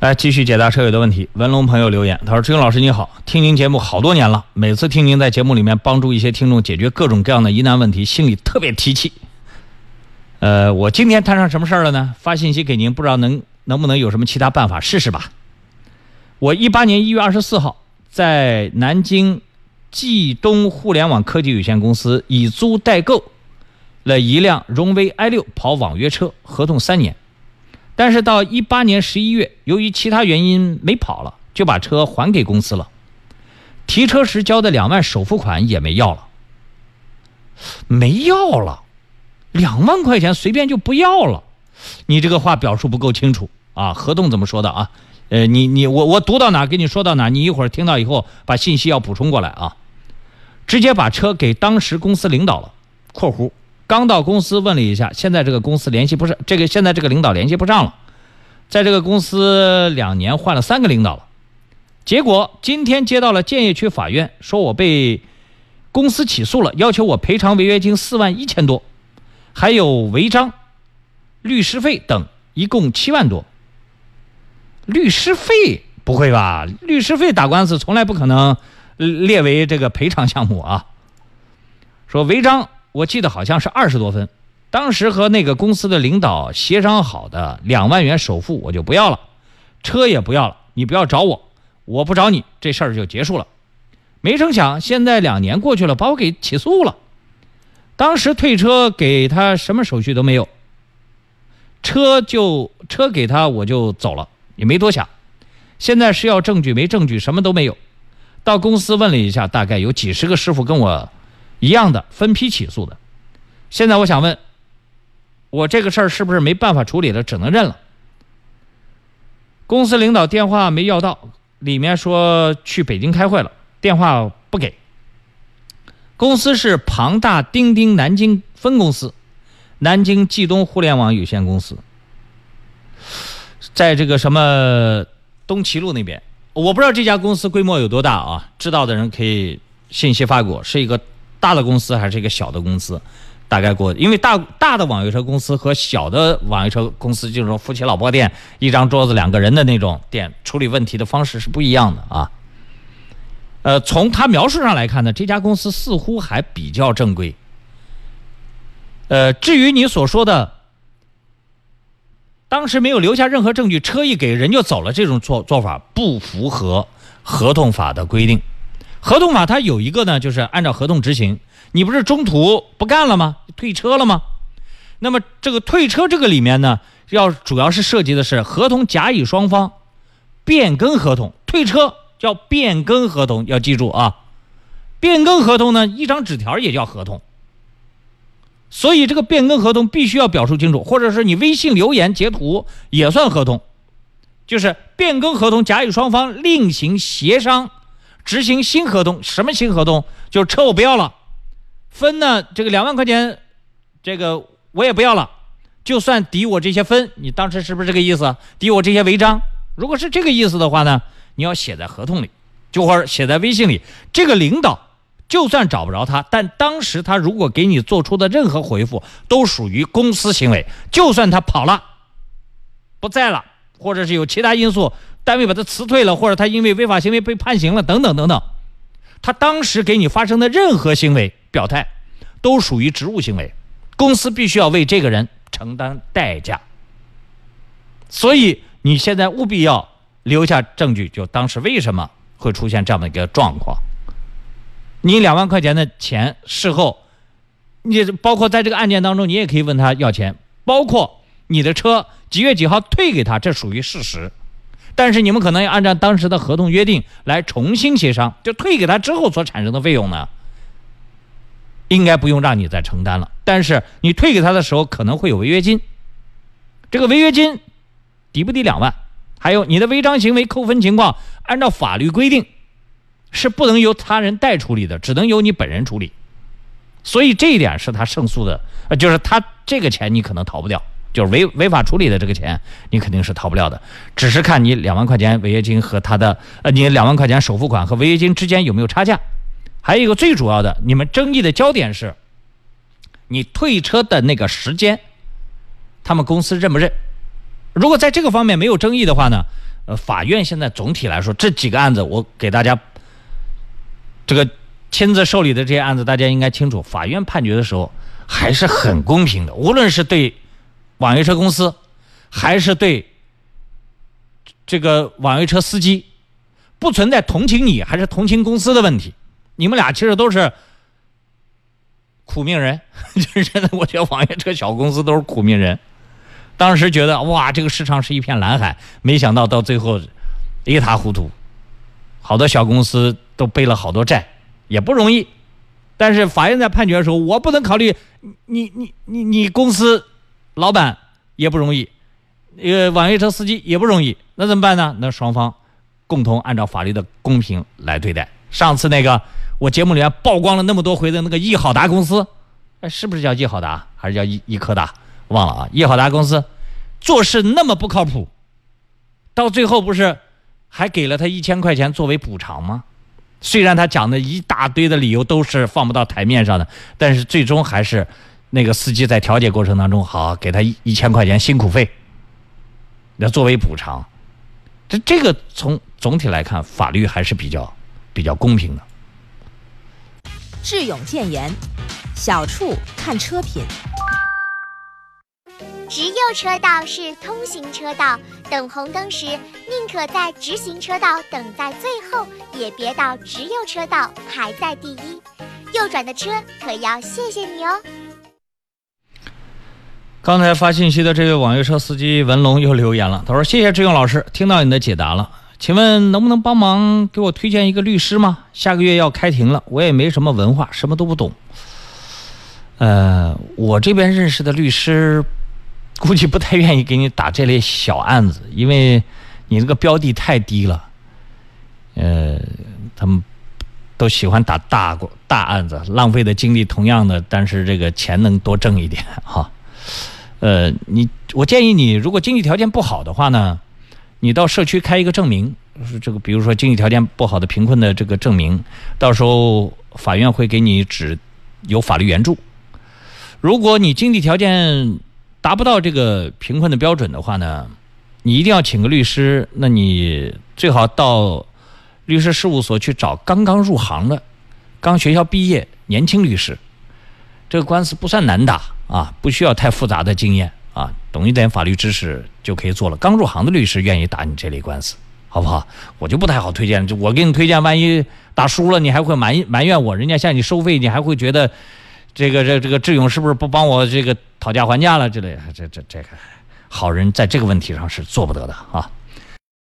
来继续解答车友的问题。文龙朋友留言，他说：“志勇老师你好，听您节目好多年了，每次听您在节目里面帮助一些听众解决各种各样的疑难问题，心里特别提气。呃，我今天摊上什么事儿了呢？发信息给您，不知道能能不能有什么其他办法试试吧。我一八年一月二十四号在南京冀东互联网科技有限公司以租代购了一辆荣威 i 六跑网约车，合同三年。”但是到一八年十一月，由于其他原因没跑了，就把车还给公司了。提车时交的两万首付款也没要了，没要了，两万块钱随便就不要了。你这个话表述不够清楚啊！合同怎么说的啊？呃，你你我我读到哪跟你说到哪，你一会儿听到以后把信息要补充过来啊。直接把车给当时公司领导了（括弧）。刚到公司问了一下，现在这个公司联系不上，这个现在这个领导联系不上了。在这个公司两年换了三个领导了，结果今天接到了建邺区法院，说我被公司起诉了，要求我赔偿违约金四万一千多，还有违章、律师费等，一共七万多。律师费不会吧？律师费打官司从来不可能列为这个赔偿项目啊。说违章。我记得好像是二十多分，当时和那个公司的领导协商好的两万元首付我就不要了，车也不要了，你不要找我，我不找你，这事儿就结束了。没成想现在两年过去了，把我给起诉了。当时退车给他什么手续都没有，车就车给他我就走了，也没多想。现在是要证据没证据，什么都没有。到公司问了一下，大概有几十个师傅跟我。一样的分批起诉的，现在我想问，我这个事儿是不是没办法处理了，只能认了？公司领导电话没要到，里面说去北京开会了，电话不给。公司是庞大钉钉南京分公司，南京冀东互联网有限公司，在这个什么东齐路那边，我不知道这家公司规模有多大啊？知道的人可以信息发给我，是一个。大的公司还是一个小的公司，大概过，因为大大的网约车公司和小的网约车公司，就是说夫妻老婆店，一张桌子两个人的那种店，处理问题的方式是不一样的啊。呃，从他描述上来看呢，这家公司似乎还比较正规。呃，至于你所说的，当时没有留下任何证据，车一给人就走了，这种做做法不符合合同法的规定。合同法它有一个呢，就是按照合同执行。你不是中途不干了吗？退车了吗？那么这个退车这个里面呢，要主要是涉及的是合同甲乙双方变更合同。退车叫变更合同，要记住啊。变更合同呢，一张纸条也叫合同。所以这个变更合同必须要表述清楚，或者是你微信留言截图也算合同。就是变更合同，甲乙双方另行协商。执行新合同，什么新合同？就是车我不要了，分呢这个两万块钱，这个我也不要了，就算抵我这些分，你当时是不是这个意思？抵我这些违章？如果是这个意思的话呢，你要写在合同里，就或者写在微信里。这个领导就算找不着他，但当时他如果给你做出的任何回复，都属于公司行为。就算他跑了，不在了，或者是有其他因素。单位把他辞退了，或者他因为违法行为被判刑了，等等等等，他当时给你发生的任何行为表态，都属于职务行为，公司必须要为这个人承担代价。所以你现在务必要留下证据，就当时为什么会出现这样的一个状况。你两万块钱的钱事后，你包括在这个案件当中，你也可以问他要钱，包括你的车几月几号退给他，这属于事实。但是你们可能要按照当时的合同约定来重新协商，就退给他之后所产生的费用呢，应该不用让你再承担了。但是你退给他的时候可能会有违约金，这个违约金抵不抵两万？还有你的违章行为扣分情况，按照法律规定是不能由他人代处理的，只能由你本人处理。所以这一点是他胜诉的，呃，就是他这个钱你可能逃不掉。就是违违法处理的这个钱，你肯定是逃不了的。只是看你两万块钱违约金和他的呃，你两万块钱首付款和违约金之间有没有差价。还有一个最主要的，你们争议的焦点是，你退车的那个时间，他们公司认不认？如果在这个方面没有争议的话呢，呃，法院现在总体来说这几个案子，我给大家这个亲自受理的这些案子，大家应该清楚，法院判决的时候还是很公平的，无论是对网约车公司，还是对这个网约车司机，不存在同情你还是同情公司的问题，你们俩其实都是。苦命人，就是现在，我觉得网约车小公司都是苦命人。当时觉得哇，这个市场是一片蓝海，没想到到最后一塌糊涂，好多小公司都背了好多债，也不容易。但是法院在判决的时候，我不能考虑你你你你公司老板也不容易，呃，网约车司机也不容易，那怎么办呢？那双方共同按照法律的公平来对待。上次那个。我节目里面曝光了那么多回的那个易好达公司，哎，是不是叫易好达还是叫易易科达？忘了啊！易好达公司做事那么不靠谱，到最后不是还给了他一千块钱作为补偿吗？虽然他讲的一大堆的理由都是放不到台面上的，但是最终还是那个司机在调解过程当中，好给他一一千块钱辛苦费，那作为补偿。这这个从总体来看，法律还是比较比较公平的。智勇建言：小处看车品。直右车道是通行车道，等红灯时宁可在直行车道等在最后，也别到直右车道排在第一。右转的车可要谢谢你哦。刚才发信息的这位网约车司机文龙又留言了，他说：“谢谢志勇老师，听到你的解答了。”请问能不能帮忙给我推荐一个律师吗？下个月要开庭了，我也没什么文化，什么都不懂。呃，我这边认识的律师，估计不太愿意给你打这类小案子，因为你这个标的太低了。呃，他们都喜欢打大大案子，浪费的精力同样的，但是这个钱能多挣一点哈。呃，你我建议你，如果经济条件不好的话呢？你到社区开一个证明，这个比如说经济条件不好的贫困的这个证明，到时候法院会给你指有法律援助。如果你经济条件达不到这个贫困的标准的话呢，你一定要请个律师，那你最好到律师事务所去找刚刚入行的、刚学校毕业年轻律师。这个官司不算难打啊，不需要太复杂的经验。啊，懂一点法律知识就可以做了。刚入行的律师愿意打你这类官司，好不好？我就不太好推荐。就我给你推荐，万一打输了，你还会埋埋怨我？人家向你收费，你还会觉得这个这这个志勇是不是不帮我这个讨价还价了之类的？这这这个好人在这个问题上是做不得的啊。